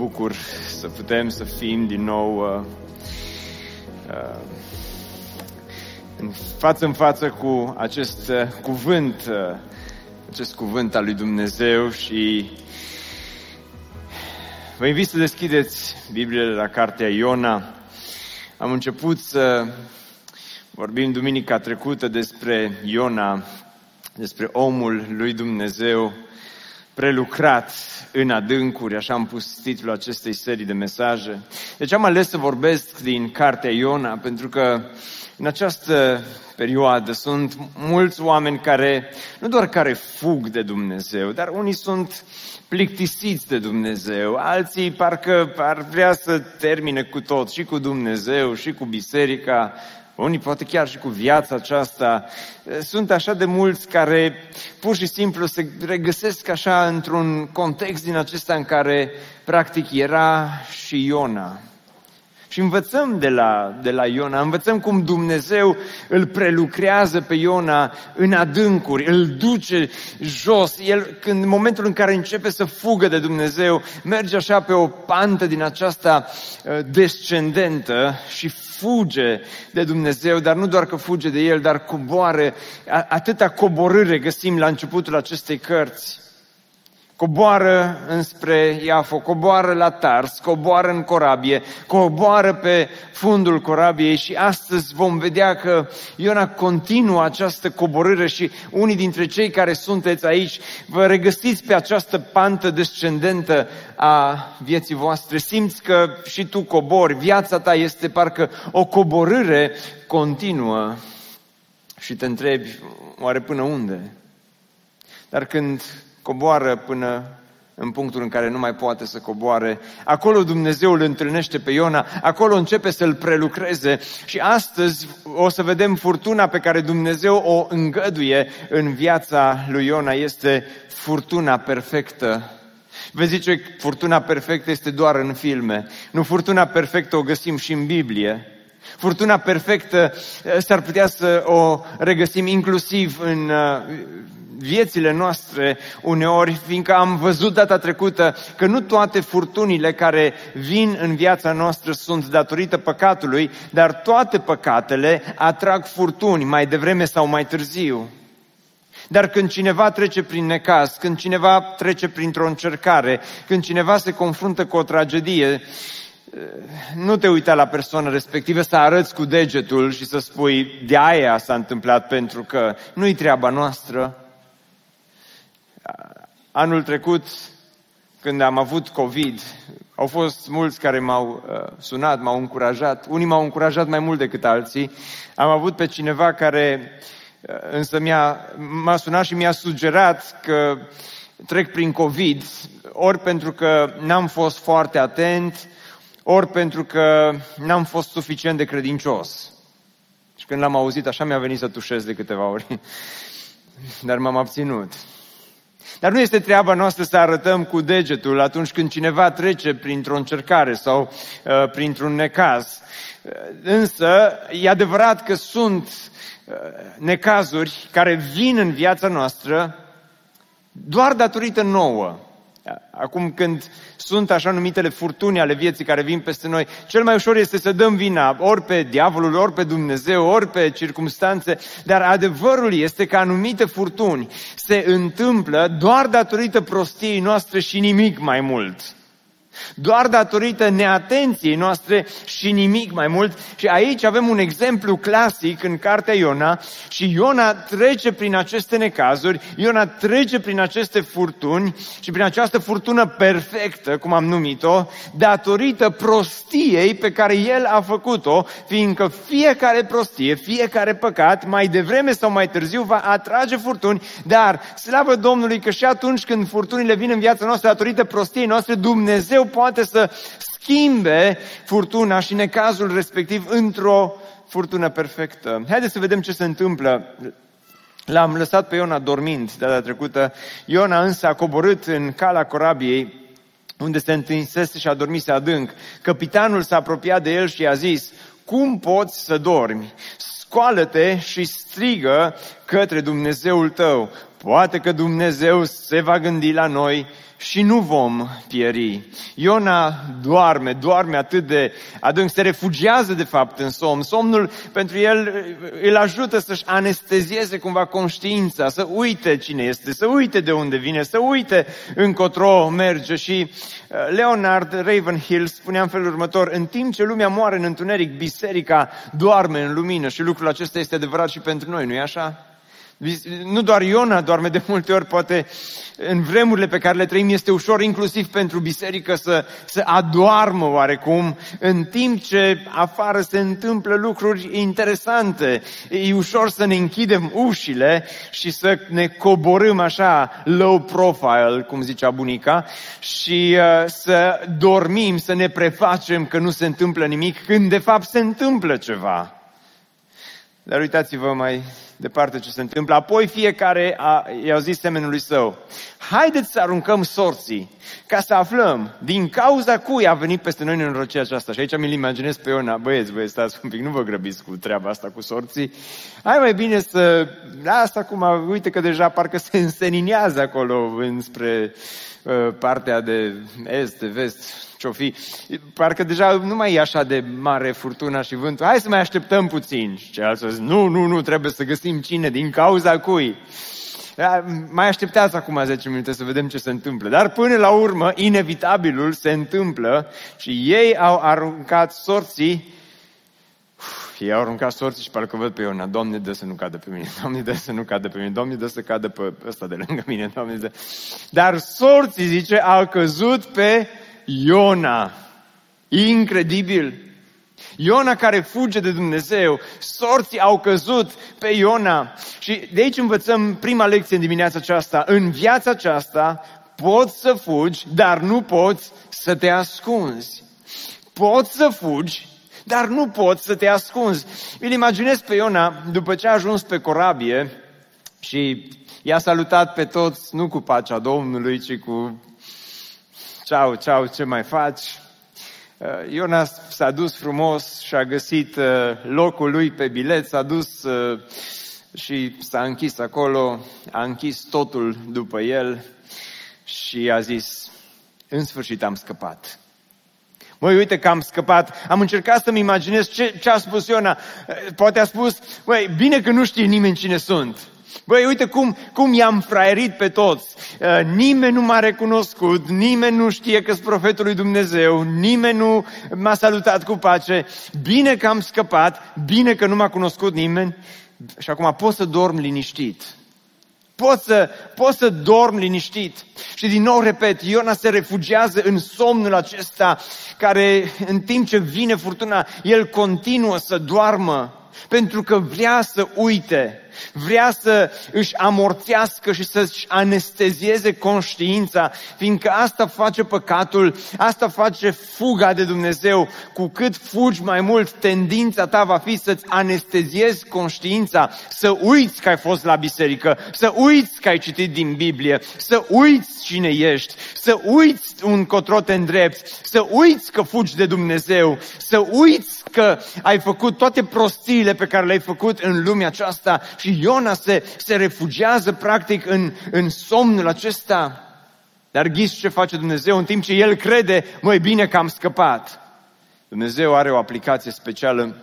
Bucur să putem să fim din nou uh, uh, în față în față cu acest uh, cuvânt, uh, acest cuvânt al lui Dumnezeu și vă invit să deschideți Bibliile la cartea Iona. Am început să vorbim duminica trecută despre Iona, despre omul lui Dumnezeu prelucrat în adâncuri, așa am pus titlul acestei serii de mesaje. Deci am ales să vorbesc din cartea Iona, pentru că în această perioadă sunt mulți oameni care, nu doar care fug de Dumnezeu, dar unii sunt plictisiți de Dumnezeu, alții parcă ar vrea să termine cu tot, și cu Dumnezeu, și cu biserica, unii poate chiar și cu viața aceasta. Sunt așa de mulți care pur și simplu se regăsesc așa într-un context din acesta în care practic era și Iona. Și învățăm de la, de la Iona, învățăm cum Dumnezeu îl prelucrează pe Iona în adâncuri, îl duce jos. El, când, în momentul în care începe să fugă de Dumnezeu, merge așa pe o pantă din aceasta uh, descendentă și fuge de Dumnezeu, dar nu doar că fuge de El, dar coboare, atâta coborâre găsim la începutul acestei cărți coboară înspre Iafo, coboară la Tars, coboară în corabie, coboară pe fundul corabiei și astăzi vom vedea că Iona continuă această coborâre și unii dintre cei care sunteți aici vă regăsiți pe această pantă descendentă a vieții voastre. Simți că și tu cobori, viața ta este parcă o coborâre continuă și te întrebi, oare până unde? Dar când coboară până în punctul în care nu mai poate să coboare. Acolo Dumnezeu îl întâlnește pe Iona, acolo începe să-l prelucreze și astăzi o să vedem furtuna pe care Dumnezeu o îngăduie în viața lui Iona. Este furtuna perfectă. Vă zice, furtuna perfectă este doar în filme. Nu, furtuna perfectă o găsim și în Biblie. Furtuna perfectă eh, s-ar putea să o regăsim inclusiv în eh, viețile noastre uneori, fiindcă am văzut data trecută că nu toate furtunile care vin în viața noastră sunt datorită păcatului, dar toate păcatele atrag furtuni mai devreme sau mai târziu. Dar când cineva trece prin necaz, când cineva trece printr-o încercare, când cineva se confruntă cu o tragedie, nu te uita la persoana respectivă să arăți cu degetul și să spui de aia s-a întâmplat pentru că nu-i treaba noastră. Anul trecut, când am avut COVID, au fost mulți care m-au uh, sunat, m-au încurajat. Unii m-au încurajat mai mult decât alții. Am avut pe cineva care uh, însă mi-a, m-a sunat și mi-a sugerat că trec prin COVID, ori pentru că n-am fost foarte atent, ori pentru că n-am fost suficient de credincios. Și când l-am auzit, așa mi-a venit să tușez de câteva ori. Dar m-am abținut. Dar nu este treaba noastră să arătăm cu degetul atunci când cineva trece printr-o încercare sau uh, printr-un necaz. Uh, însă, e adevărat că sunt uh, necazuri care vin în viața noastră doar datorită nouă. Acum când sunt așa numitele furtuni ale vieții care vin peste noi, cel mai ușor este să dăm vina ori pe diavolul, ori pe Dumnezeu, ori pe circumstanțe, dar adevărul este că anumite furtuni se întâmplă doar datorită prostiei noastre și nimic mai mult. Doar datorită neatenției noastre și nimic mai mult. Și aici avem un exemplu clasic în cartea Iona și Iona trece prin aceste necazuri, Iona trece prin aceste furtuni și prin această furtună perfectă, cum am numit-o, datorită prostiei pe care el a făcut-o, fiindcă fiecare prostie, fiecare păcat, mai devreme sau mai târziu va atrage furtuni, dar slavă Domnului că și atunci când furtunile vin în viața noastră datorită prostiei noastre, Dumnezeu poate să schimbe furtuna și necazul respectiv într-o furtună perfectă. Haideți să vedem ce se întâmplă. L-am lăsat pe Iona dormind data trecută. Iona însă a coborât în cala corabiei unde se întinsese și a dormise adânc. Capitanul s-a apropiat de el și i-a zis, cum poți să dormi? Scoală-te și strigă către Dumnezeul tău. Poate că Dumnezeu se va gândi la noi și nu vom pieri. Iona doarme, doarme atât de adânc, se refugiază de fapt în somn. Somnul pentru el îl ajută să-și anestezieze cumva conștiința, să uite cine este, să uite de unde vine, să uite încotro merge. Și uh, Leonard Ravenhill spunea în felul următor, în timp ce lumea moare în întuneric, biserica doarme în lumină și lucrul acesta este adevărat și pentru noi, nu-i așa? Nu doar Iona doarme de multe ori, poate în vremurile pe care le trăim este ușor inclusiv pentru biserică să, să adoarmă oarecum, în timp ce afară se întâmplă lucruri interesante. E ușor să ne închidem ușile și să ne coborâm așa low profile, cum zicea bunica, și uh, să dormim, să ne prefacem că nu se întâmplă nimic, când de fapt se întâmplă ceva. Dar uitați-vă mai departe ce se întâmplă. Apoi fiecare a, i-a zis semenului său, haideți să aruncăm sorții ca să aflăm din cauza cui a venit peste noi nenorocirea aceasta. Și aici mi-l imaginez pe Iona, băieți, băieți, stați un pic, nu vă grăbiți cu treaba asta cu sorții. Hai mai bine să, asta acum, uite că deja parcă se înseninează acolo înspre uh, partea de est, de vest, ce-o fi. Parcă deja nu mai e așa de mare furtuna și vântul. Hai să mai așteptăm puțin. Și ceilalți zis, nu, nu, nu, trebuie să găsim cine, din cauza cui. Da, mai așteptați acum 10 minute să vedem ce se întâmplă. Dar până la urmă, inevitabilul se întâmplă și ei au aruncat sorții ei au aruncat sorții și parcă văd pe Iona, Doamne, dă să nu cadă pe mine, Doamne, dă să nu cadă pe mine, Doamne, dă să cadă pe ăsta de lângă mine, Doamne, dă. Dar sorții, zice, au căzut pe Iona. Incredibil! Iona care fuge de Dumnezeu, sorții au căzut pe Iona. Și de aici învățăm prima lecție în dimineața aceasta. În viața aceasta poți să fugi, dar nu poți să te ascunzi. Poți să fugi, dar nu poți să te ascunzi. Îl imaginez pe Iona după ce a ajuns pe corabie și i-a salutat pe toți, nu cu pacea Domnului, ci cu ceau, ceau, ce mai faci? Uh, Iona s-a dus frumos și a găsit uh, locul lui pe bilet, s-a dus uh, și s-a închis acolo, a închis totul după el și a zis, în sfârșit am scăpat. Măi, uite că am scăpat. Am încercat să-mi imaginez ce, ce a spus Iona. Poate a spus, măi, bine că nu știe nimeni cine sunt. Băi, uite cum, cum i-am fraierit pe toți. Uh, nimeni nu m-a recunoscut, nimeni nu știe că sunt profetul lui Dumnezeu, nimeni nu m-a salutat cu pace. Bine că am scăpat, bine că nu m-a cunoscut nimeni. Și acum pot să dorm liniștit. Pot să, pot să dorm liniștit. Și din nou repet, Iona se refugiază în somnul acesta care în timp ce vine furtuna, el continuă să doarmă pentru că vrea să uite vrea să își amorțească și să-și anestezieze conștiința, fiindcă asta face păcatul, asta face fuga de Dumnezeu. Cu cât fugi mai mult, tendința ta va fi să-ți anesteziezi conștiința, să uiți că ai fost la biserică, să uiți că ai citit din Biblie, să uiți cine ești, să uiți un cotrot în drept, să uiți că fugi de Dumnezeu, să uiți că ai făcut toate prostiile pe care le-ai făcut în lumea aceasta și Iona se, se refugiază practic în, în somnul acesta. Dar ghiți ce face Dumnezeu în timp ce el crede, mai bine că am scăpat. Dumnezeu are o aplicație specială.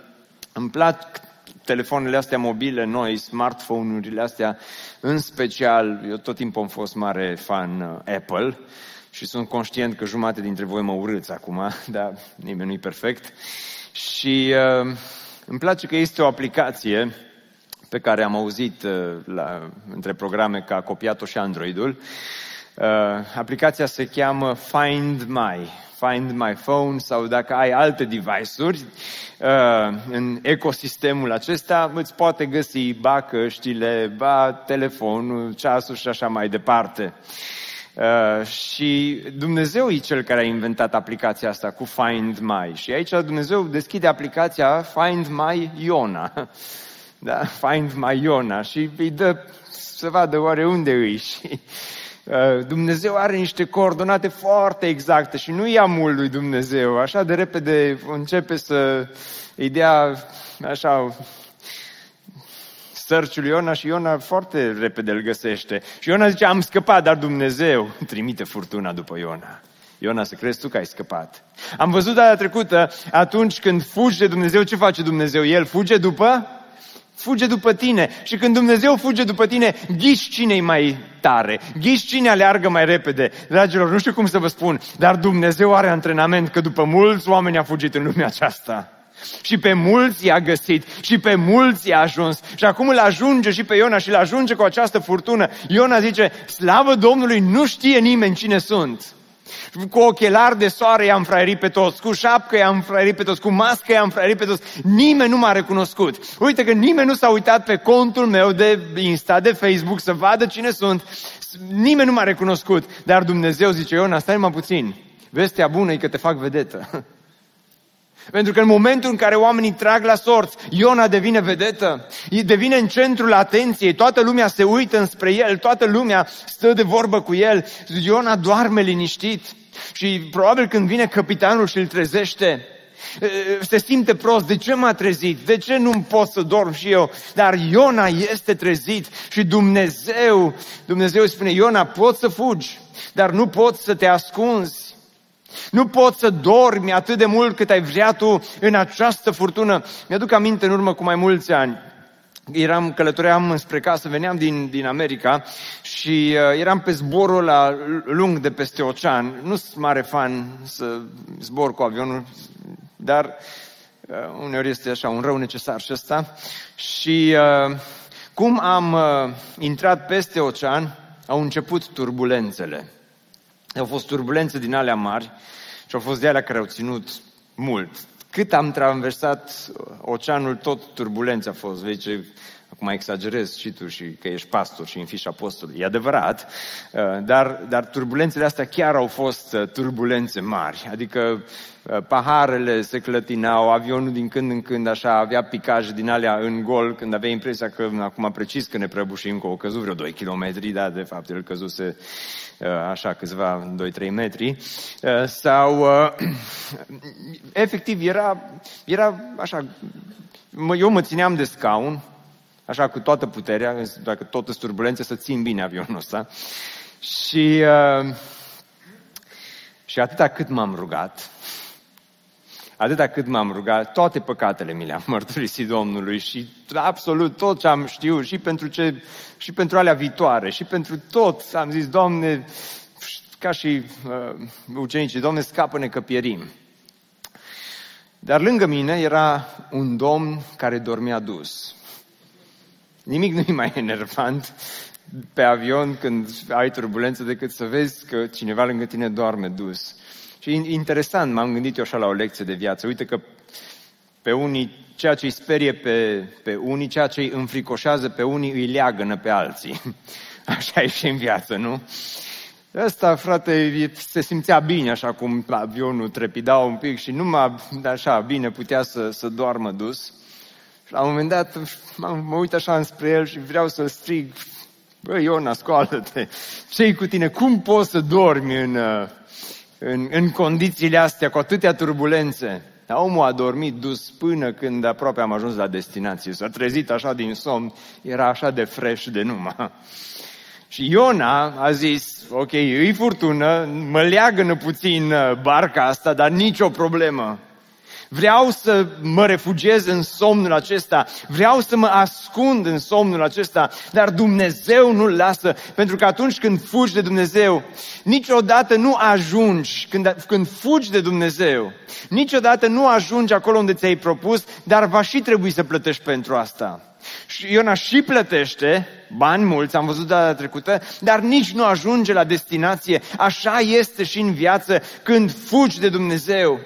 Îmi plac telefoanele astea mobile noi, smartphone-urile astea, în special, eu tot timpul am fost mare fan uh, Apple și sunt conștient că jumate dintre voi mă urâți acum, dar nimeni nu-i perfect. Și uh, îmi place că este o aplicație pe care am auzit uh, la, între programe ca copiato și Androidul. Uh, aplicația se cheamă Find My, Find My Phone sau dacă ai alte device-uri uh, în ecosistemul acesta, îți poate găsi ba căștile, ba telefonul, ceasul și așa mai departe. Uh, și Dumnezeu e cel care a inventat aplicația asta cu Find My. Și aici Dumnezeu deschide aplicația Find My Iona. Da? Find My Iona și îi dă să vadă oare unde îi. Și uh, Dumnezeu are niște coordonate foarte exacte și nu ia mult lui Dumnezeu. Așa de repede începe să îi dea așa sărciul Iona și Iona foarte repede îl găsește. Și Iona zice, am scăpat, dar Dumnezeu trimite furtuna după Iona. Iona, să crezi tu că ai scăpat. Am văzut data trecută, atunci când fugi de Dumnezeu, ce face Dumnezeu? El fuge după? Fuge după tine. Și când Dumnezeu fuge după tine, ghiși cine e mai tare, ghiși cine aleargă mai repede. Dragilor, nu știu cum să vă spun, dar Dumnezeu are antrenament că după mulți oameni a fugit în lumea aceasta. Și pe mulți i-a găsit și pe mulți i-a ajuns. Și acum îl ajunge și pe Iona și îl ajunge cu această furtună. Iona zice, slavă Domnului, nu știe nimeni cine sunt. Cu ochelari de soare i-am fraierit pe toți, cu șapcă i-am fraierit pe toți, cu mască i-am fraierit pe toți. Nimeni nu m-a recunoscut. Uite că nimeni nu s-a uitat pe contul meu de Insta, de Facebook să vadă cine sunt. Nimeni nu m-a recunoscut. Dar Dumnezeu zice, Iona, stai mai puțin. Vestea bună e că te fac vedetă. Pentru că în momentul în care oamenii trag la sorți, Iona devine vedetă, devine în centrul atenției, toată lumea se uită înspre el, toată lumea stă de vorbă cu el. Iona doarme liniștit și probabil când vine capitanul și îl trezește, se simte prost, de ce m-a trezit? De ce nu pot să dorm și eu? Dar Iona este trezit și Dumnezeu, Dumnezeu spune, Iona, poți să fugi, dar nu poți să te ascunzi. Nu poți să dormi atât de mult cât ai vrea tu în această furtună. Mi-aduc aminte în urmă cu mai mulți ani. Eram, călătoream spre casă, veneam din, din America și uh, eram pe zborul la lung de peste ocean. Nu sunt mare fan să zbor cu avionul, dar uh, uneori este așa un rău necesar și ăsta. Și uh, cum am uh, intrat peste ocean, au început turbulențele. Au fost turbulențe din alea mari și au fost de alea care au ținut mult. Cât am traversat oceanul, tot turbulența a fost. Vezi ce, acum exagerez și tu și că ești pastor și în fiș apostol. E adevărat, uh, dar, dar turbulențele astea chiar au fost uh, turbulențe mari. Adică uh, paharele se clătinau, avionul din când în când așa avea picaje din alea în gol, când avea impresia că acum precis că ne prăbușim, că o căzut vreo 2 km, dar de fapt el căzuse Uh, așa câțiva 2-3 metri, uh, sau uh, efectiv era, era așa, eu mă țineam de scaun, așa cu toată puterea, dacă tot sunt turbulențe, să țin bine avionul ăsta. Și, și atâta cât m-am rugat, atâta cât m-am rugat, toate păcatele mi le-am mărturisit Domnului și absolut tot ce am știut și pentru, ce, și pentru alea viitoare și pentru tot am zis, Doamne, ca și uh, ucenicii, Doamne, scapă-ne că pierim. Dar lângă mine era un domn care dormea dus. Nimic nu e mai enervant pe avion când ai turbulență decât să vezi că cineva lângă tine doarme dus. Și interesant, m-am gândit eu așa la o lecție de viață. Uite că pe unii, ceea ce îi sperie pe, pe unii, ceea ce îi înfricoșează pe unii, îi leagănă pe alții. Așa e și în viață, nu? Ăsta, frate, se simțea bine, așa cum avionul trepida un pic și numai așa bine putea să, să doarmă dus. Și la un moment dat mă uit așa înspre el și vreau să-l strig, băi Iona, scoală-te, ce cu tine? Cum poți să dormi în, în, în condițiile astea, cu atâtea turbulențe. Dar omul a dormit dus până când aproape am ajuns la destinație. S-a trezit așa din somn, era așa de fresh de numai. Și Iona a zis, ok, îi furtună, mă leagănă puțin uh, barca asta, dar nicio problemă. Vreau să mă refugiez în somnul acesta, vreau să mă ascund în somnul acesta, dar Dumnezeu nu-l lasă, pentru că atunci când fugi de Dumnezeu, niciodată nu ajungi, când, când fugi de Dumnezeu, niciodată nu ajungi acolo unde ți-ai propus, dar va și trebui să plătești pentru asta. Și Iona și plătește bani mulți, am văzut data trecută, dar nici nu ajunge la destinație. Așa este și în viață când fugi de Dumnezeu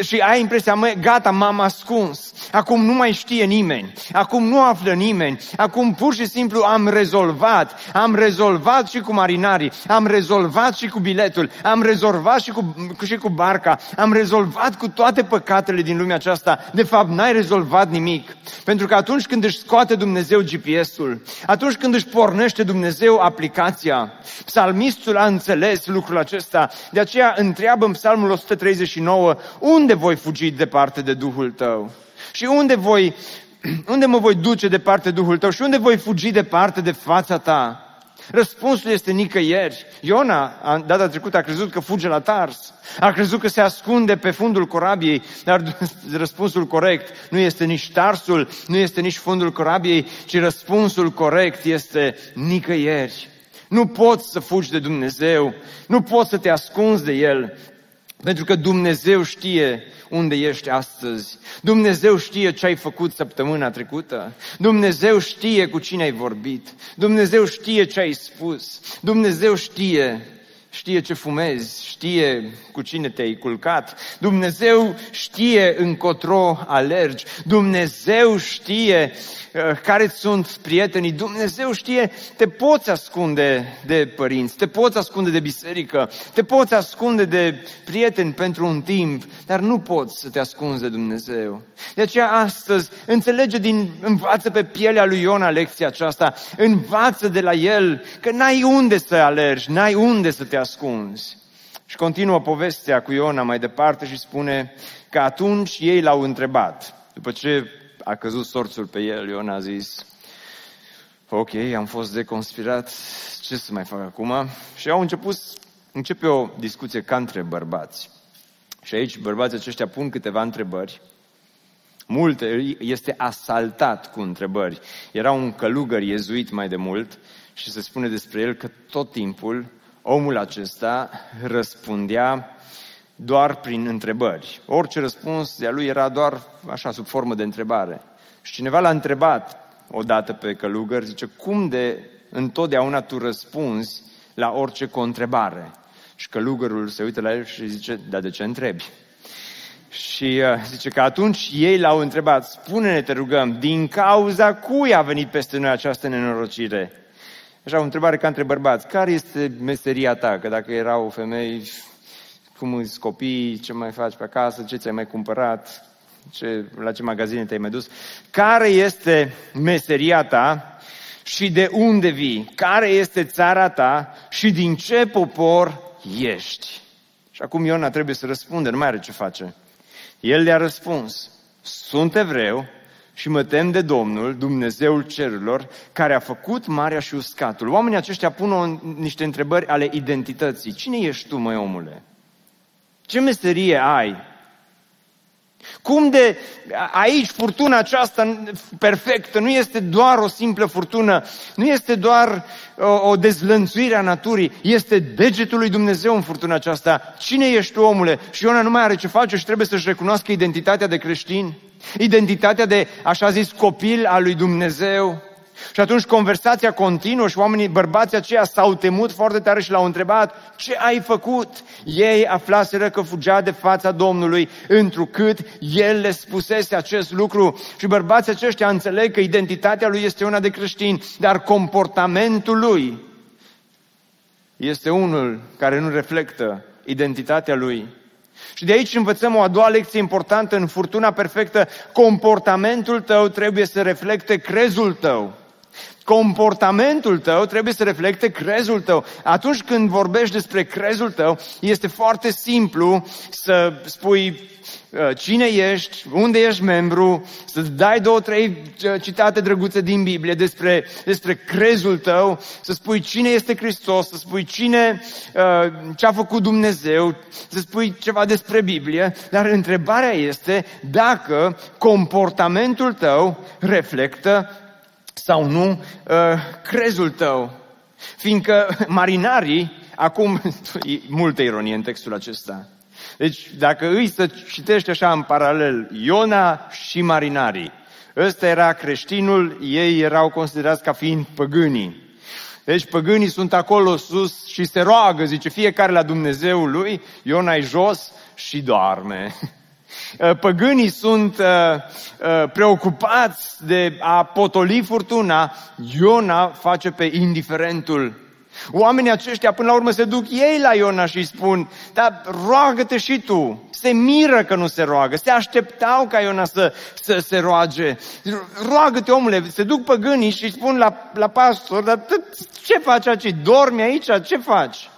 și ai impresia, mă, gata, m-am ascuns. Acum nu mai știe nimeni, acum nu află nimeni, acum pur și simplu am rezolvat, am rezolvat și cu marinarii, am rezolvat și cu biletul, am rezolvat și cu, și cu barca, am rezolvat cu toate păcatele din lumea aceasta. De fapt, n-ai rezolvat nimic. Pentru că atunci când își scoate Dumnezeu GPS-ul, atunci când își pornește Dumnezeu aplicația, psalmistul a înțeles lucrul acesta, de aceea întreabă în psalmul 139, unde voi fugi departe de Duhul tău? Și unde voi, unde mă voi duce departe Duhul tău? Și unde voi fugi departe de fața ta? Răspunsul este nicăieri. Iona, data trecută, a crezut că fuge la Tars. A crezut că se ascunde pe fundul corabiei, dar răspunsul corect nu este nici Tarsul, nu este nici fundul corabiei, ci răspunsul corect este nicăieri. Nu poți să fugi de Dumnezeu, nu poți să te ascunzi de El, pentru că Dumnezeu știe unde ești astăzi. Dumnezeu știe ce ai făcut săptămâna trecută. Dumnezeu știe cu cine ai vorbit. Dumnezeu știe ce ai spus. Dumnezeu știe știe ce fumezi, știe cu cine te-ai culcat, Dumnezeu știe încotro alergi, Dumnezeu știe uh, care sunt prietenii, Dumnezeu știe, te poți ascunde de părinți, te poți ascunde de biserică, te poți ascunde de prieteni pentru un timp, dar nu poți să te ascunzi de Dumnezeu. De aceea astăzi înțelege din, învață pe pielea lui Iona lecția aceasta, învață de la el că n-ai unde să alergi, n-ai unde să te ascunzi. Și continuă povestea cu Iona mai departe și spune că atunci ei l-au întrebat. După ce a căzut sorțul pe el, Iona a zis, ok, am fost deconspirat, ce să mai fac acum? Și au început, începe o discuție ca între bărbați. Și aici bărbații aceștia pun câteva întrebări. Multe, este asaltat cu întrebări. Era un călugăr iezuit mai de mult și se spune despre el că tot timpul omul acesta răspundea doar prin întrebări. Orice răspuns de-a lui era doar așa, sub formă de întrebare. Și cineva l-a întrebat odată pe călugăr, zice, cum de întotdeauna tu răspunzi la orice contrebare? Și călugărul se uită la el și zice, dar de ce întrebi? Și uh, zice că atunci ei l-au întrebat, spune-ne, te rugăm, din cauza cui a venit peste noi această nenorocire? Așa o întrebare ca între bărbați. Care este meseria ta? Că dacă erau femei, cum îți copii, ce mai faci pe acasă, ce ți-ai mai cumpărat, ce, la ce magazine te-ai mai dus. Care este meseria ta și de unde vii? Care este țara ta și din ce popor ești? Și acum Iona trebuie să răspunde, nu mai are ce face. El le-a răspuns, sunt evreu, și mă tem de Domnul, Dumnezeul cerurilor, care a făcut marea și uscatul. Oamenii aceștia pun o, niște întrebări ale identității. Cine ești tu, măi omule? Ce meserie ai? Cum de aici furtuna aceasta perfectă nu este doar o simplă furtună, nu este doar o, o dezlănțuire a naturii, este degetul lui Dumnezeu în furtuna aceasta. Cine ești tu, omule? Și Iona nu mai are ce face și trebuie să-și recunoască identitatea de creștin, identitatea de, așa zis, copil al lui Dumnezeu. Și atunci conversația continuă și oamenii, bărbații aceia s-au temut foarte tare și l-au întrebat, ce ai făcut? Ei aflaseră că fugea de fața Domnului, întrucât El le spusese acest lucru. Și bărbații aceștia înțeleg că identitatea lui este una de creștin, dar comportamentul lui este unul care nu reflectă identitatea lui. Și de aici învățăm o a doua lecție importantă în furtuna perfectă. Comportamentul tău trebuie să reflecte crezul tău. Comportamentul tău trebuie să reflecte crezul tău. Atunci când vorbești despre crezul tău, este foarte simplu să spui uh, cine ești, unde ești membru, să-ți dai două, trei uh, citate drăguțe din Biblie despre, despre crezul tău, să spui cine este Hristos, să spui cine, uh, ce a făcut Dumnezeu, să spui ceva despre Biblie, dar întrebarea este dacă comportamentul tău reflectă sau nu uh, crezul tău. Fiindcă marinarii, acum, e multă ironie în textul acesta. Deci, dacă îi să citești așa în paralel, Iona și marinarii, ăsta era creștinul, ei erau considerați ca fiind păgânii. Deci păgânii sunt acolo sus și se roagă, zice, fiecare la Dumnezeul lui, Iona e jos și doarme. Uh, păgânii sunt uh, uh, preocupați de a potoli furtuna, Iona face pe indiferentul. Oamenii aceștia până la urmă se duc ei la Iona și îi spun, dar roagă-te și tu. Se miră că nu se roagă, se așteptau ca Iona să, să se roage. Roagă-te omule, se duc păgânii și îi spun la, la pastor, dar ce faci aici? Dormi aici? Ce faci?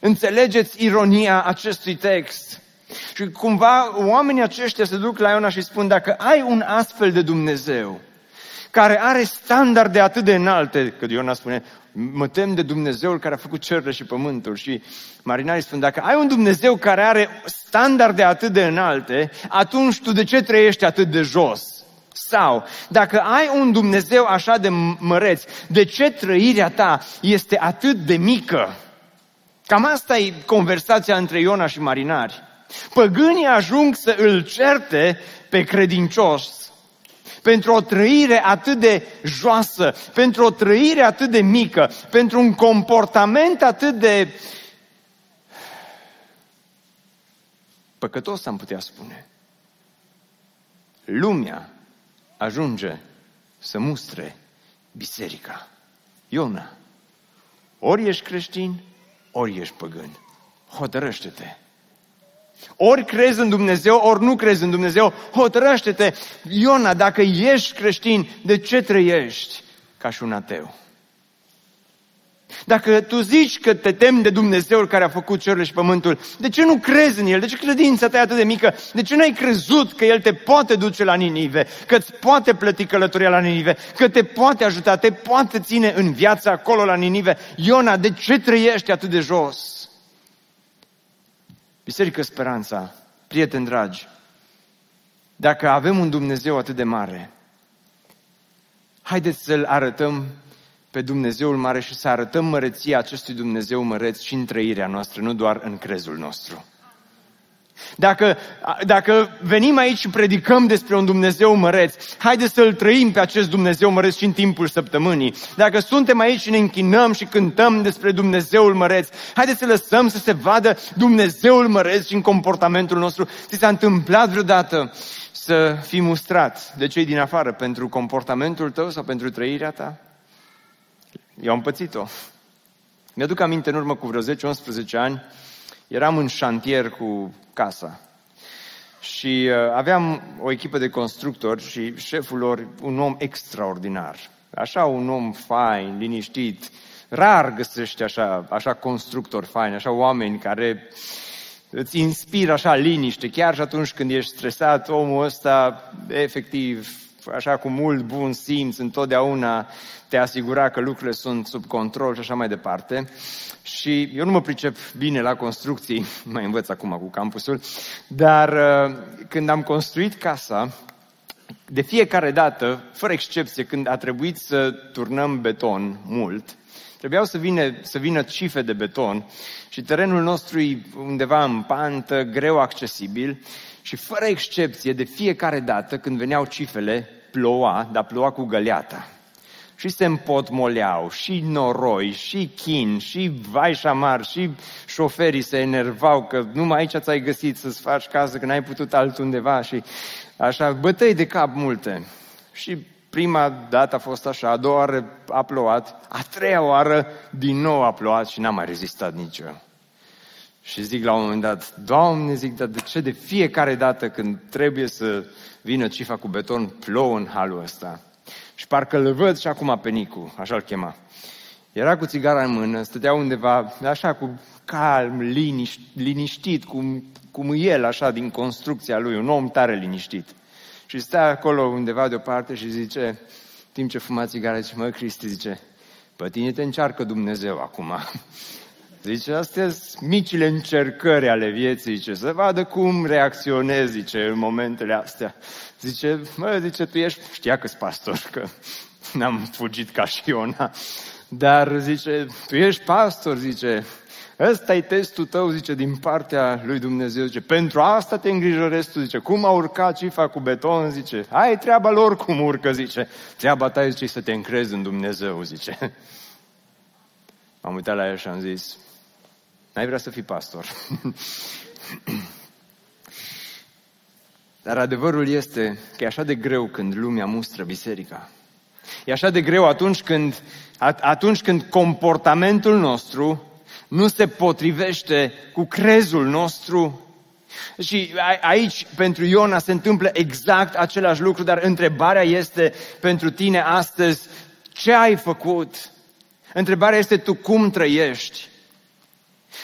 Înțelegeți ironia acestui text. Și cumva oamenii aceștia se duc la Iona și spun, dacă ai un astfel de Dumnezeu, care are standarde atât de înalte, că Iona spune, mă tem de Dumnezeul care a făcut cerurile și pământul. Și marinarii spun, dacă ai un Dumnezeu care are standarde atât de înalte, atunci tu de ce trăiești atât de jos? Sau, dacă ai un Dumnezeu așa de măreț, de ce trăirea ta este atât de mică? Cam asta e conversația între Iona și marinari. Păgânii ajung să îl certe pe credincios pentru o trăire atât de joasă, pentru o trăire atât de mică, pentru un comportament atât de păcătos, am putea spune. Lumea ajunge să mustre biserica. Iona, ori ești creștin, ori ești păgân. Hotărăște-te. Ori crezi în Dumnezeu, ori nu crezi în Dumnezeu, hotărăște-te. Iona, dacă ești creștin, de ce trăiești ca și un ateu? Dacă tu zici că te temi de Dumnezeul care a făcut cerurile și pământul, de ce nu crezi în El? De ce credința ta e atât de mică? De ce nu ai crezut că El te poate duce la Ninive, că îți poate plăti călătoria la Ninive, că te poate ajuta, te poate ține în viață acolo la Ninive? Iona, de ce trăiești atât de jos? Biserică Speranța, prieteni dragi, dacă avem un Dumnezeu atât de mare, haideți să-L arătăm pe Dumnezeul mare și să arătăm măreția acestui Dumnezeu măreț și în trăirea noastră, nu doar în crezul nostru. Dacă, dacă venim aici și predicăm despre un Dumnezeu măreț, haideți să-L trăim pe acest Dumnezeu măreț și în timpul săptămânii. Dacă suntem aici și ne închinăm și cântăm despre Dumnezeul măreț, haideți să lăsăm să se vadă Dumnezeul măreț și în comportamentul nostru. Ți s-a întâmplat vreodată să fii mustrat de cei din afară pentru comportamentul tău sau pentru trăirea ta? Eu am pățit-o. Mi-aduc aminte în urmă cu vreo 10-11 ani, eram în șantier cu casa. Și uh, aveam o echipă de constructori și șeful lor, un om extraordinar. Așa un om fain, liniștit. Rar găsești așa, așa constructori faini, așa oameni care îți inspiră așa liniște. Chiar și atunci când ești stresat, omul ăsta efectiv așa cu mult bun simț, întotdeauna te asigura că lucrurile sunt sub control și așa mai departe. Și eu nu mă pricep bine la construcții, mai învăț acum cu campusul, dar uh, când am construit casa, de fiecare dată, fără excepție, când a trebuit să turnăm beton mult, trebuiau să, vină, să vină cife de beton și terenul nostru e undeva în pantă, greu accesibil și fără excepție, de fiecare dată când veneau cifele, ploua, dar ploua cu găleata. Și se împotmoleau, și noroi, și chin, și vai șamar, și șoferii se enervau că numai aici ți-ai găsit să-ți faci casă, că n-ai putut altundeva și așa, bătăi de cap multe. Și prima dată a fost așa, a doua oară a plouat, a treia oară din nou a plouat și n-a mai rezistat nicio. Și zic la un moment dat, Doamne, zic, dar de ce de fiecare dată când trebuie să vină cifa cu beton, plouă în halul ăsta? Și parcă îl văd și acum pe Nicu, așa-l chema. Era cu țigara în mână, stătea undeva, așa, cu calm, liniș, liniștit, cum, cum el, așa, din construcția lui, un om tare liniștit. Și stă acolo undeva deoparte și zice, timp ce fuma țigara, zice, mă, Cristi, zice, pe tine te încearcă Dumnezeu acum. Zice, astea sunt micile încercări ale vieții, zice, să vadă cum reacționezi, zice, în momentele astea. Zice, mă, zice, tu ești, știa că pastor, că n-am fugit ca și Iona, dar zice, tu ești pastor, zice, ăsta e testul tău, zice, din partea lui Dumnezeu, zice, pentru asta te îngrijorezi tu, zice, cum a urcat cifa cu beton, zice, ai treaba lor cum urcă, zice, treaba ta, zice, să te încrezi în Dumnezeu, zice. M-am uitat la el și am zis, N-ai vrea să fii pastor. Dar adevărul este că e așa de greu când lumea mustră biserica. E așa de greu atunci când, atunci când comportamentul nostru nu se potrivește cu crezul nostru. Și aici, pentru Iona, se întâmplă exact același lucru, dar întrebarea este pentru tine astăzi, ce ai făcut? Întrebarea este tu cum trăiești?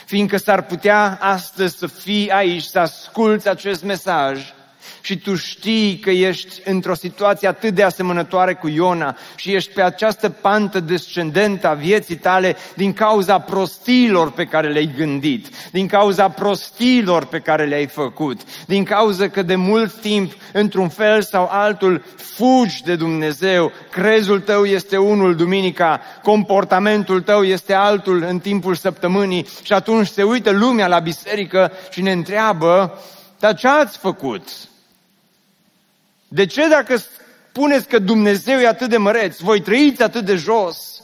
Fiindcă s-ar putea astăzi să fii aici, să asculți acest mesaj și tu știi că ești într-o situație atât de asemănătoare cu Iona și ești pe această pantă descendentă a vieții tale din cauza prostiilor pe care le-ai gândit, din cauza prostiilor pe care le-ai făcut, din cauza că de mult timp, într-un fel sau altul, fugi de Dumnezeu, crezul tău este unul duminica, comportamentul tău este altul în timpul săptămânii și atunci se uită lumea la biserică și ne întreabă, dar ce ați făcut? De ce dacă spuneți că Dumnezeu e atât de măreț, voi trăiți atât de jos?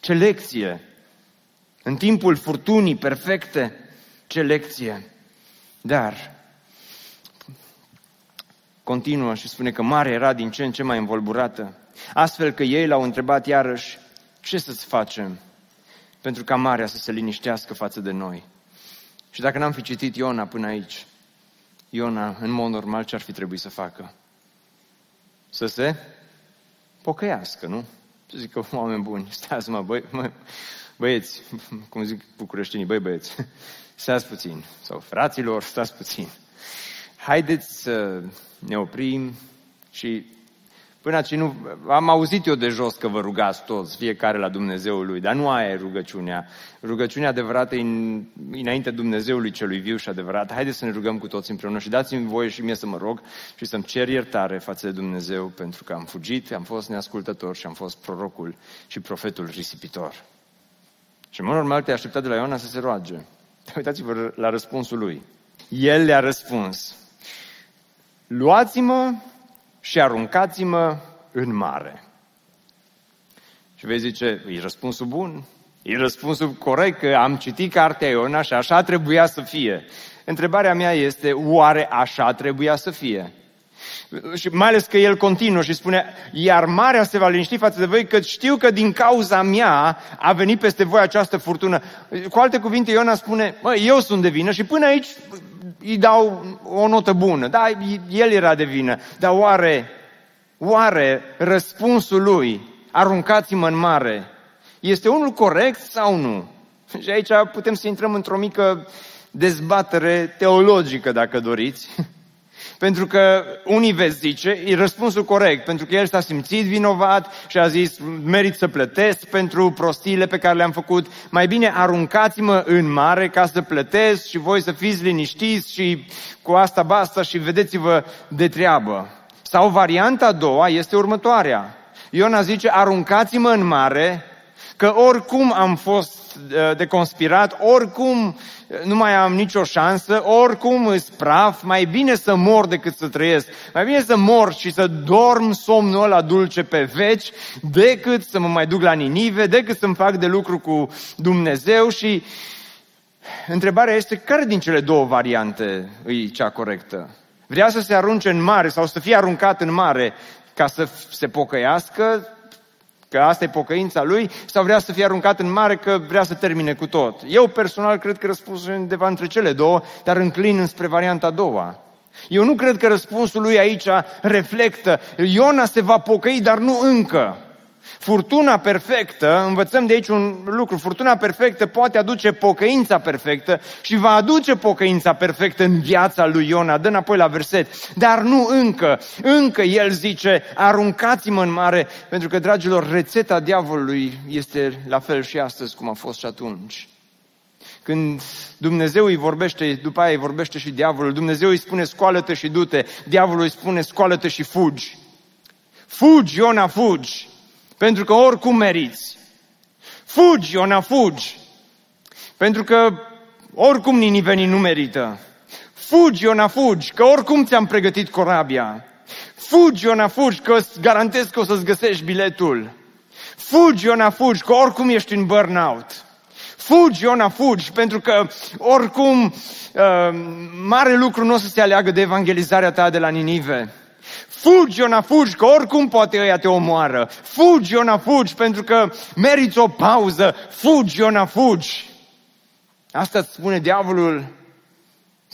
Ce lecție! În timpul furtunii perfecte, ce lecție! Dar continuă și spune că mare era din ce în ce mai învolburată, astfel că ei l-au întrebat iarăși, ce să-ți facem pentru ca marea să se liniștească față de noi? Și dacă n-am fi citit Iona până aici, Iona, în mod normal, ce ar fi trebuit să facă? Să se pocăiască, nu? Să zică, oameni buni, stați mă, băi, mă, băieți, cum zic bucureștinii, băi băieți, stați puțin, sau fraților, stați puțin. Haideți să ne oprim și Până aici nu, am auzit eu de jos că vă rugați toți, fiecare la Dumnezeul lui, dar nu aia e rugăciunea. Rugăciunea adevărată e în, înainte Dumnezeului celui viu și adevărat. Haideți să ne rugăm cu toți împreună și dați-mi voie și mie să mă rog și să-mi cer iertare față de Dumnezeu pentru că am fugit, am fost neascultător și am fost prorocul și profetul risipitor. Și în mod normal te aștepta de la Iona să se roage. Uitați-vă la răspunsul lui. El le-a răspuns. Luați-mă și aruncați-mă în mare. Și vei zice, e răspunsul bun? E răspunsul corect că am citit cartea Iona și așa trebuia să fie. Întrebarea mea este, oare așa trebuia să fie? Și mai ales că el continuă și spune, iar marea se va liniști față de voi, că știu că din cauza mea a venit peste voi această furtună. Cu alte cuvinte, Iona spune, mă, eu sunt de vină și până aici îi dau o notă bună. Da, el era de vină. Dar oare, oare răspunsul lui, aruncați-mă în mare, este unul corect sau nu? Și aici putem să intrăm într-o mică dezbatere teologică, dacă doriți. Pentru că unii veți zice, e răspunsul corect, pentru că el s-a simțit vinovat și a zis, merit să plătesc pentru prostiile pe care le-am făcut, mai bine aruncați-mă în mare ca să plătesc și voi să fiți liniștiți și cu asta basta și vedeți-vă de treabă. Sau varianta a doua este următoarea. Iona zice, aruncați-mă în mare, că oricum am fost uh, de conspirat, oricum nu mai am nicio șansă, oricum îs praf, mai bine să mor decât să trăiesc. Mai bine să mor și să dorm somnul ăla dulce pe veci, decât să mă mai duc la Ninive, decât să-mi fac de lucru cu Dumnezeu și întrebarea este care din cele două variante e cea corectă? Vrea să se arunce în mare sau să fie aruncat în mare ca să se pocăiască că asta e pocăința lui, sau vrea să fie aruncat în mare că vrea să termine cu tot. Eu personal cred că răspunsul e undeva între cele două, dar înclin înspre varianta a doua. Eu nu cred că răspunsul lui aici reflectă. Iona se va pocăi, dar nu încă. Furtuna perfectă, învățăm de aici un lucru, furtuna perfectă poate aduce pocăința perfectă și va aduce pocăința perfectă în viața lui Iona. Dă înapoi la verset. Dar nu încă. Încă el zice, aruncați-mă în mare, pentru că, dragilor, rețeta diavolului este la fel și astăzi cum a fost și atunci. Când Dumnezeu îi vorbește, după aia îi vorbește și diavolul, Dumnezeu îi spune scoală-te și du-te, diavolul îi spune scoală-te și fugi. Fugi, Iona, fugi, pentru că oricum meriți. Fugi, Iona, fugi, pentru că oricum ninivenii nu merită. Fugi, Iona, fugi, că oricum ți-am pregătit corabia. Fugi, Iona, fugi, că îți garantez că o să-ți găsești biletul. Fugi, Iona, fugi, că oricum ești în burnout. Fugi, Iona, fugi, pentru că oricum uh, mare lucru nu o să se aleagă de evangelizarea ta de la Ninive. Fugi, Iona, fugi, că oricum poate ăia te omoară. Fugi, Iona, fugi, pentru că meriți o pauză. Fugi, Iona, fugi. Asta îți spune diavolul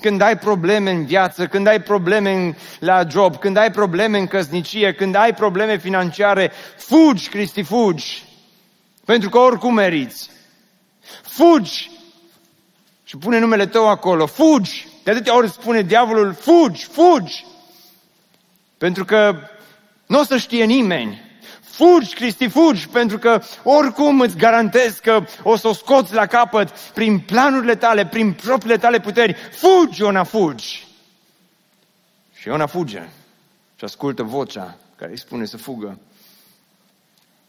când ai probleme în viață, când ai probleme la job, când ai probleme în căsnicie, când ai probleme financiare, fugi, Cristi, fugi. Pentru că oricum meriți. Fugi! Și pune numele tău acolo. Fugi! De atâtea ori spune diavolul, fugi, fugi! Pentru că nu o să știe nimeni. Fugi, Cristi, fugi, pentru că oricum îți garantez că o să o scoți la capăt prin planurile tale, prin propriile tale puteri. Fugi, Iona, fugi! Și Iona fuge și ascultă vocea care îi spune să fugă,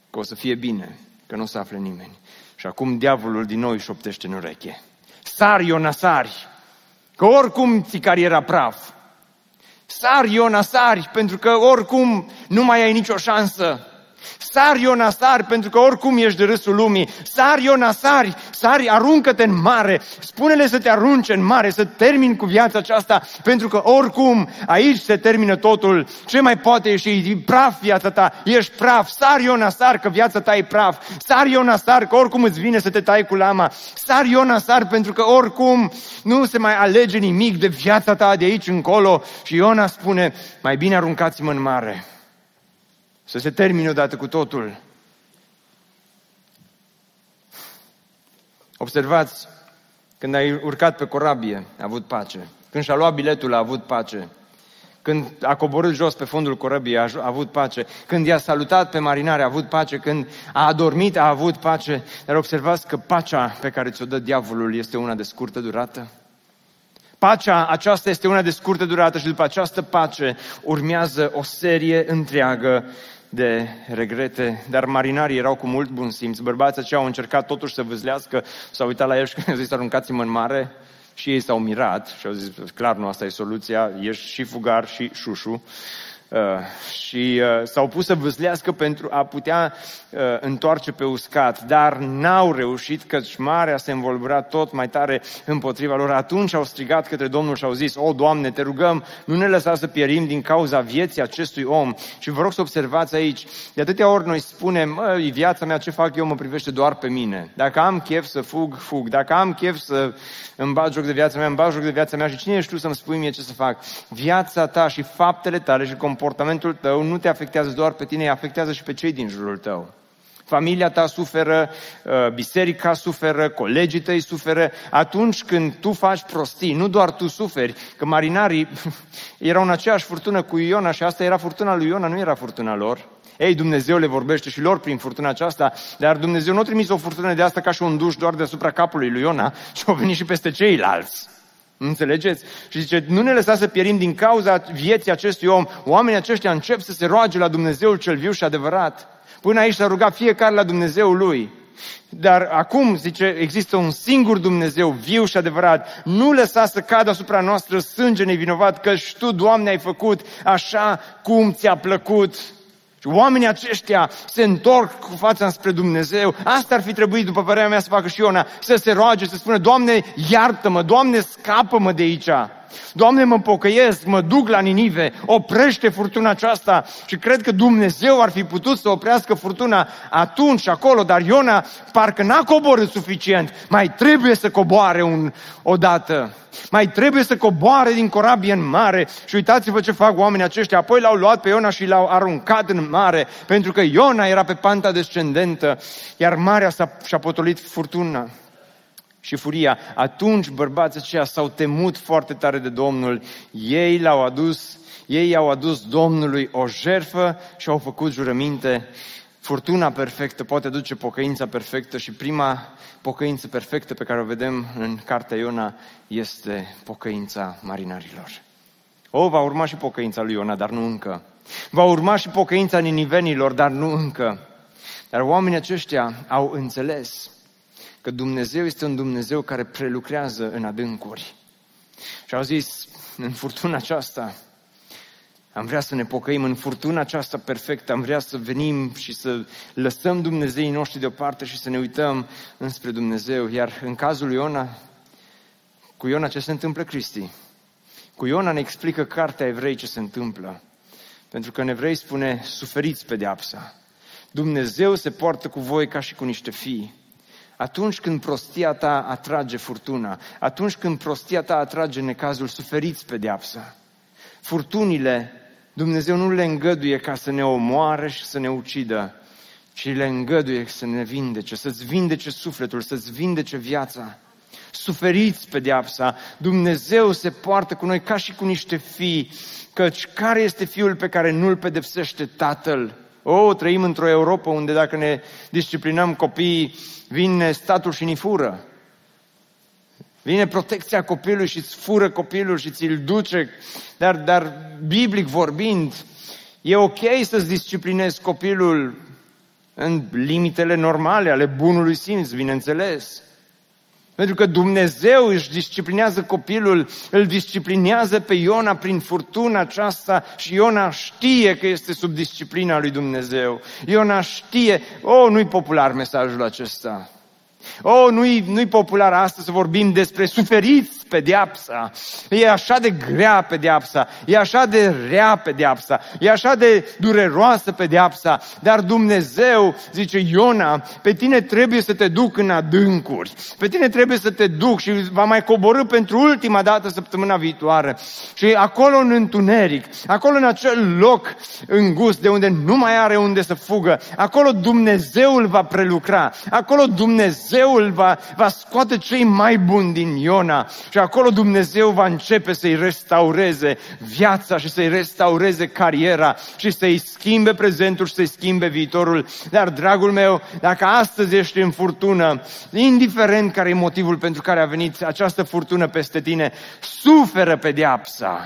că o să fie bine, că nu o să afle nimeni. Și acum diavolul din nou își șoptește în ureche. Sari, Iona, sari, că oricum ți cariera praf. Sari, Iona, sari, pentru că oricum nu mai ai nicio șansă. Sari, Iona, sari, pentru că oricum ești de râsul lumii. Sari, Iona, sari, sari, aruncă-te în mare. Spune-le să te arunce în mare, să termin cu viața aceasta, pentru că oricum aici se termină totul. Ce mai poate ieși? Praf viața ta, ești praf. Sari, Iona, sari, că viața ta e praf. Sari, Iona, sari, că oricum îți vine să te tai cu lama. Sari, Iona, sari, pentru că oricum nu se mai alege nimic de viața ta de aici încolo. Și Iona spune, mai bine aruncați-mă în mare. Să se termine odată cu totul. Observați, când ai urcat pe corabie, a avut pace. Când și-a luat biletul, a avut pace. Când a coborât jos pe fundul corăbiei, a avut pace. Când i-a salutat pe marinare, a avut pace. Când a adormit, a avut pace. Dar observați că pacea pe care ți-o dă diavolul este una de scurtă durată. Pacea aceasta este una de scurtă durată și după această pace urmează o serie întreagă de regrete, dar marinarii erau cu mult bun simț. Bărbații aceia au încercat totuși să vâzlească, s-au uitat la el și au zis aruncați-mă în mare și ei s-au mirat și au zis clar nu asta e soluția, ești și fugar și șușu. Uh, și uh, s-au pus să vâslească pentru a putea uh, întoarce pe uscat, dar n-au reușit căci marea se învolbura tot mai tare împotriva lor. Atunci au strigat către Domnul și au zis, o, Doamne, te rugăm, nu ne lăsa să pierim din cauza vieții acestui om. Și vă rog să observați aici, de atâtea ori noi spunem, mă, viața mea, ce fac eu, mă privește doar pe mine. Dacă am chef să fug, fug. Dacă am chef să îmi bat joc de viața mea, îmi bat joc de viața mea și cine ești tu să-mi spui mie ce să fac? Viața ta și faptele tale și comportamentul tău nu te afectează doar pe tine, îi afectează și pe cei din jurul tău. Familia ta suferă, uh, biserica suferă, colegii tăi suferă. Atunci când tu faci prostii, nu doar tu suferi, că marinarii erau în aceeași furtună cu Iona și asta era furtuna lui Iona, nu era furtuna lor. Ei, Dumnezeu le vorbește și lor prin furtuna aceasta, dar Dumnezeu nu a trimis o furtună de asta ca și un duș doar deasupra capului lui Iona, ci a venit și peste ceilalți. Înțelegeți? Și zice, nu ne lăsa să pierim din cauza vieții acestui om. Oamenii aceștia încep să se roage la Dumnezeul cel viu și adevărat. Până aici s-a rugat fiecare la Dumnezeul lui. Dar acum, zice, există un singur Dumnezeu viu și adevărat. Nu lăsa să cadă asupra noastră sânge nevinovat, că și Tu, Doamne, ai făcut așa cum ți-a plăcut. Și oamenii aceștia se întorc cu fața spre Dumnezeu. Asta ar fi trebuit, după părerea mea, să facă și Iona, să se roage, să spună, Doamne, iartă-mă, Doamne, scapă-mă de aici. Doamne, mă pocăiesc, mă duc la Ninive, oprește furtuna aceasta și cred că Dumnezeu ar fi putut să oprească furtuna atunci acolo, dar Iona parcă n-a coborât suficient, mai trebuie să coboare un, odată. Mai trebuie să coboare din corabie în mare și uitați-vă ce fac oamenii aceștia. Apoi l-au luat pe Iona și l-au aruncat în mare, pentru că Iona era pe panta descendentă, iar marea s-a, și-a potolit furtuna și furia. Atunci bărbații aceia s-au temut foarte tare de Domnul. Ei l-au adus, ei au adus Domnului o jerfă și au făcut jurăminte. Furtuna perfectă poate duce pocăința perfectă și prima pocăință perfectă pe care o vedem în cartea Iona este pocăința marinarilor. O, va urma și pocăința lui Iona, dar nu încă. Va urma și pocăința ninivenilor, dar nu încă. Dar oamenii aceștia au înțeles că Dumnezeu este un Dumnezeu care prelucrează în adâncuri. Și au zis, în furtuna aceasta, am vrea să ne pocăim în furtuna aceasta perfectă, am vrea să venim și să lăsăm Dumnezeii noștri deoparte și să ne uităm înspre Dumnezeu. Iar în cazul lui Iona, cu Iona ce se întâmplă, Cristi? Cu Iona ne explică cartea evrei ce se întâmplă. Pentru că în evrei spune, suferiți pedeapsa. Dumnezeu se poartă cu voi ca și cu niște fii. Atunci când prostia ta atrage furtuna, atunci când prostia ta atrage necazul, suferiți pedeapsa. Furtunile, Dumnezeu nu le îngăduie ca să ne omoare și să ne ucidă, ci le îngăduie să ne vindece, să-ți vindece sufletul, să-ți vindece viața. Suferiți pedeapsa, Dumnezeu se poartă cu noi ca și cu niște fii, căci care este fiul pe care nu-l pedepsește tatăl? O, trăim într-o Europa unde dacă ne disciplinăm copiii, vine statul și ni fură. Vine protecția copilului și îți fură copilul și ți-l duce. Dar, dar, biblic vorbind, e ok să-ți disciplinezi copilul în limitele normale ale bunului simț, bineînțeles. Pentru că Dumnezeu își disciplinează copilul, îl disciplinează pe Iona prin furtuna aceasta și Iona știe că este sub disciplina lui Dumnezeu. Iona știe, oh, nu-i popular mesajul acesta. Oh, nu-i, nu-i popular astăzi să vorbim despre suferiți pedeapsa. E așa de grea pedeapsa, e așa de rea pedeapsa, e așa de dureroasă pedeapsa, dar Dumnezeu, zice Iona, pe tine trebuie să te duc în adâncuri, pe tine trebuie să te duc și va mai coborâ pentru ultima dată săptămâna viitoare. Și acolo în întuneric, acolo în acel loc îngust de unde nu mai are unde să fugă, acolo Dumnezeu îl va prelucra, acolo Dumnezeu îl va, va scoate cei mai buni din Iona și acolo Dumnezeu va începe să-i restaureze viața și să-i restaureze cariera și să-i schimbe prezentul și să-i schimbe viitorul. Dar, dragul meu, dacă astăzi ești în furtună, indiferent care e motivul pentru care a venit această furtună peste tine, suferă pedeapsa.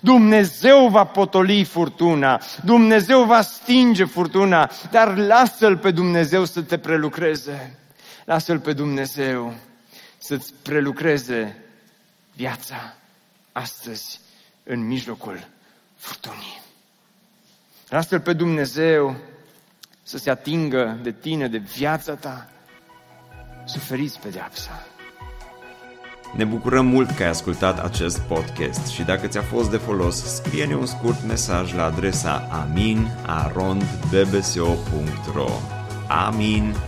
Dumnezeu va potoli furtuna, Dumnezeu va stinge furtuna, dar lasă-L pe Dumnezeu să te prelucreze. Lasă-L pe Dumnezeu să-ți prelucreze viața astăzi în mijlocul furtunii. Lasă-L pe Dumnezeu să se atingă de tine, de viața ta. Suferiți pedeapsa. Ne bucurăm mult că ai ascultat acest podcast și dacă ți-a fost de folos, scrie-ne un scurt mesaj la adresa aminarondbbso.ro aminarondbbso.ro